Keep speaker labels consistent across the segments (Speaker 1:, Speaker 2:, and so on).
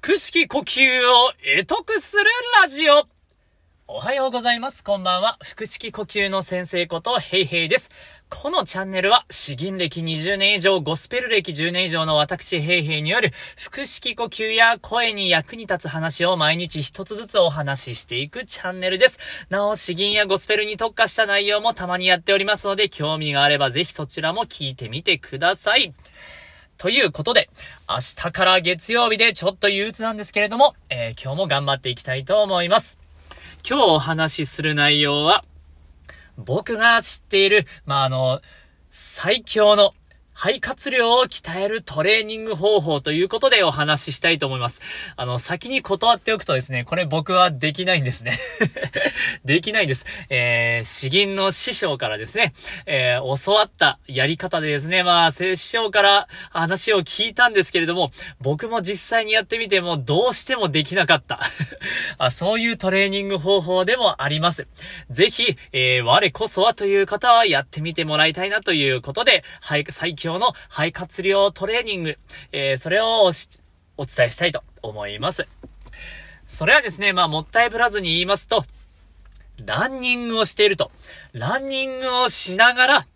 Speaker 1: 腹式呼吸を得得するラジオ。おはようございます。こんばんは。腹式呼吸の先生ことヘイヘイです。このチャンネルは、詩吟歴20年以上、ゴスペル歴10年以上の私ヘイヘイによる、腹式呼吸や声に役に立つ話を毎日一つずつお話ししていくチャンネルです。なお、詩吟やゴスペルに特化した内容もたまにやっておりますので、興味があればぜひそちらも聞いてみてください。ということで、明日から月曜日でちょっと憂鬱なんですけれども、えー、今日も頑張っていきたいと思います。今日お話しする内容は、僕が知っている、まあ、あの、最強の肺活量を鍛えるトレーニング方法ということでお話ししたいと思います。あの、先に断っておくとですね、これ僕はできないんですね。できないんです。えー、詩吟の師匠からですね、えー、教わったやり方でですね、まあ、師匠から話を聞いたんですけれども、僕も実際にやってみてもどうしてもできなかった。あそういうトレーニング方法でもあります。ぜひ、えー、我こそはという方はやってみてもらいたいなということで、はい、最強標の肺活量トレーニング、えー、それをお伝えしたいと思います。それはですね、まあ、もったいぶらずに言いますと、ランニングをしていると、ランニングをしながら、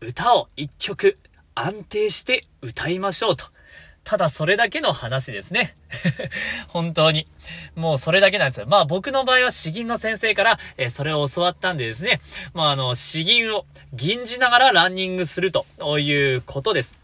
Speaker 1: 歌を一曲安定して歌いましょうと。ただそれだけの話ですね。本当に。もうそれだけなんですよ。まあ僕の場合は詩吟の先生から、えー、それを教わったんでですね。まああの、詩吟を吟じながらランニングするということです。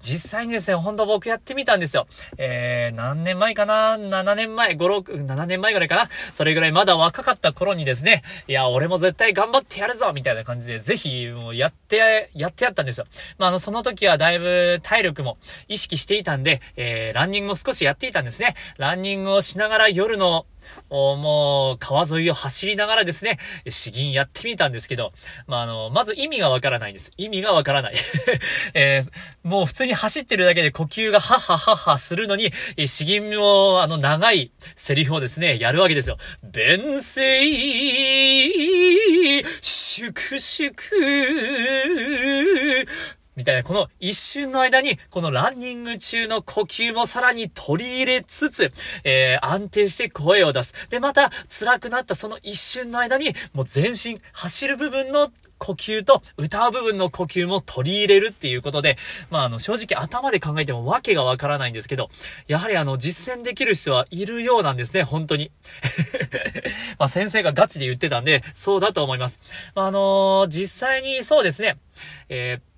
Speaker 1: 実際にですね、ほんと僕やってみたんですよ。えー、何年前かな ?7 年前、5、6、7年前ぐらいかな？それぐらいまだ若かった頃にですね、いや、俺も絶対頑張ってやるぞみたいな感じで、ぜひ、もうやって、やってやったんですよ。まあ、あの、その時はだいぶ体力も意識していたんで、えー、ランニングも少しやっていたんですね。ランニングをしながら夜のもう、川沿いを走りながらですね、詩吟やってみたんですけど、まあ、あの、まず意味がわからないんです。意味がわからない。えー、もう普通に走ってるだけで呼吸がハッハッハッハするのに、詩吟を、あの、長いセリフをですね、やるわけですよ。弁声、粛々、みたいな、この一瞬の間に、このランニング中の呼吸もさらに取り入れつつ、えー、安定して声を出す。で、また、辛くなったその一瞬の間に、もう全身、走る部分の呼吸と歌う部分の呼吸も取り入れるっていうことで、まあ、あの、正直頭で考えてもわけがわからないんですけど、やはりあの、実践できる人はいるようなんですね、本当に。まあ、先生がガチで言ってたんで、そうだと思います。まあ、あのー、実際にそうですね、えー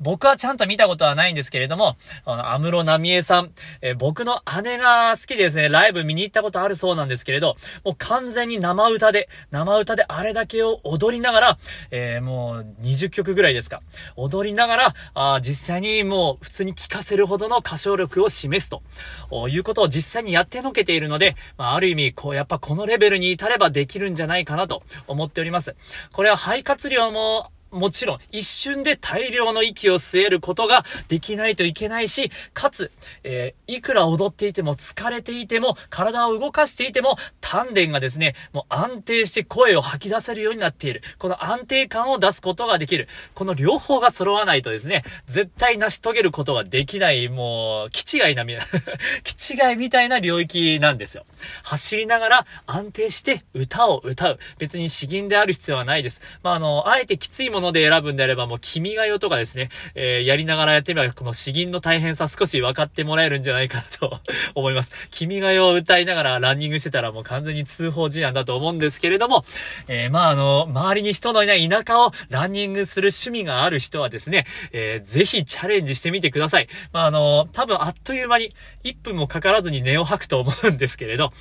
Speaker 1: 僕はちゃんと見たことはないんですけれども、あの、安室奈美恵さん、えー、僕の姉が好きでですね、ライブ見に行ったことあるそうなんですけれど、もう完全に生歌で、生歌であれだけを踊りながら、えー、もう20曲ぐらいですか。踊りながら、あ実際にもう普通に聴かせるほどの歌唱力を示すということを実際にやってのけているので、まあ、ある意味、こう、やっぱこのレベルに至ればできるんじゃないかなと思っております。これは肺活量ももちろん、一瞬で大量の息を吸えることができないといけないし、かつ、えー、いくら踊っていても疲れていても、体を動かしていても、丹田がですね、もう安定して声を吐き出せるようになっている。この安定感を出すことができる。この両方が揃わないとですね、絶対成し遂げることができない、もう、気違いな、気違いみたいな領域なんですよ。走りながら安定して歌を歌う。別に詩吟である必要はないです。まあ、あの、あえてきついもので選ぶんであれば、もう君が代とかですね、えー、やりながらやってみれば、この詩吟の大変さ少し分かってもらえるんじゃないかなと思います。君が代を歌いながらランニングしてたらもう完全に通報事案だと思うんですけれども、えー、まああの、周りに人のいない田舎をランニングする趣味がある人はですね、えー、ぜひチャレンジしてみてください。まああの、多分あっという間に1分もかからずに根を吐くと思うんですけれど、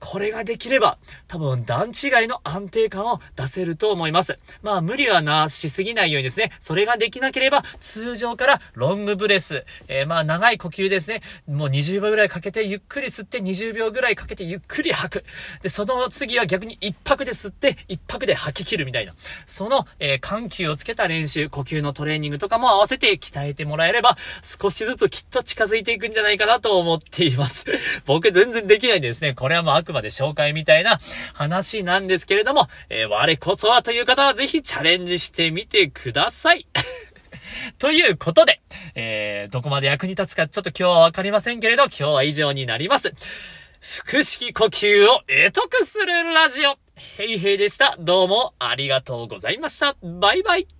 Speaker 1: これができれば、多分段違いの安定感を出せると思います。まあ無理はなしすぎないようにですね、それができなければ、通常からロングブレス、えー、まあ長い呼吸ですね、もう20秒ぐらいかけてゆっくり吸って20秒ぐらいかけてゆっくり吐く。で、その次は逆に1拍で吸って1拍で吐き切るみたいな。その、えー、緩急をつけた練習、呼吸のトレーニングとかも合わせて鍛えてもらえれば、少しずつきっと近づいていくんじゃないかなと思っています。僕全然できないんですね、これはもうくまで紹介みたいな話なんですけれども、えー、我こそはという方はぜひチャレンジしてみてください。ということで、えー、どこまで役に立つかちょっと今日はわかりませんけれど、今日は以上になります。腹式呼吸を得得するラジオ。ヘイヘイでした。どうもありがとうございました。バイバイ。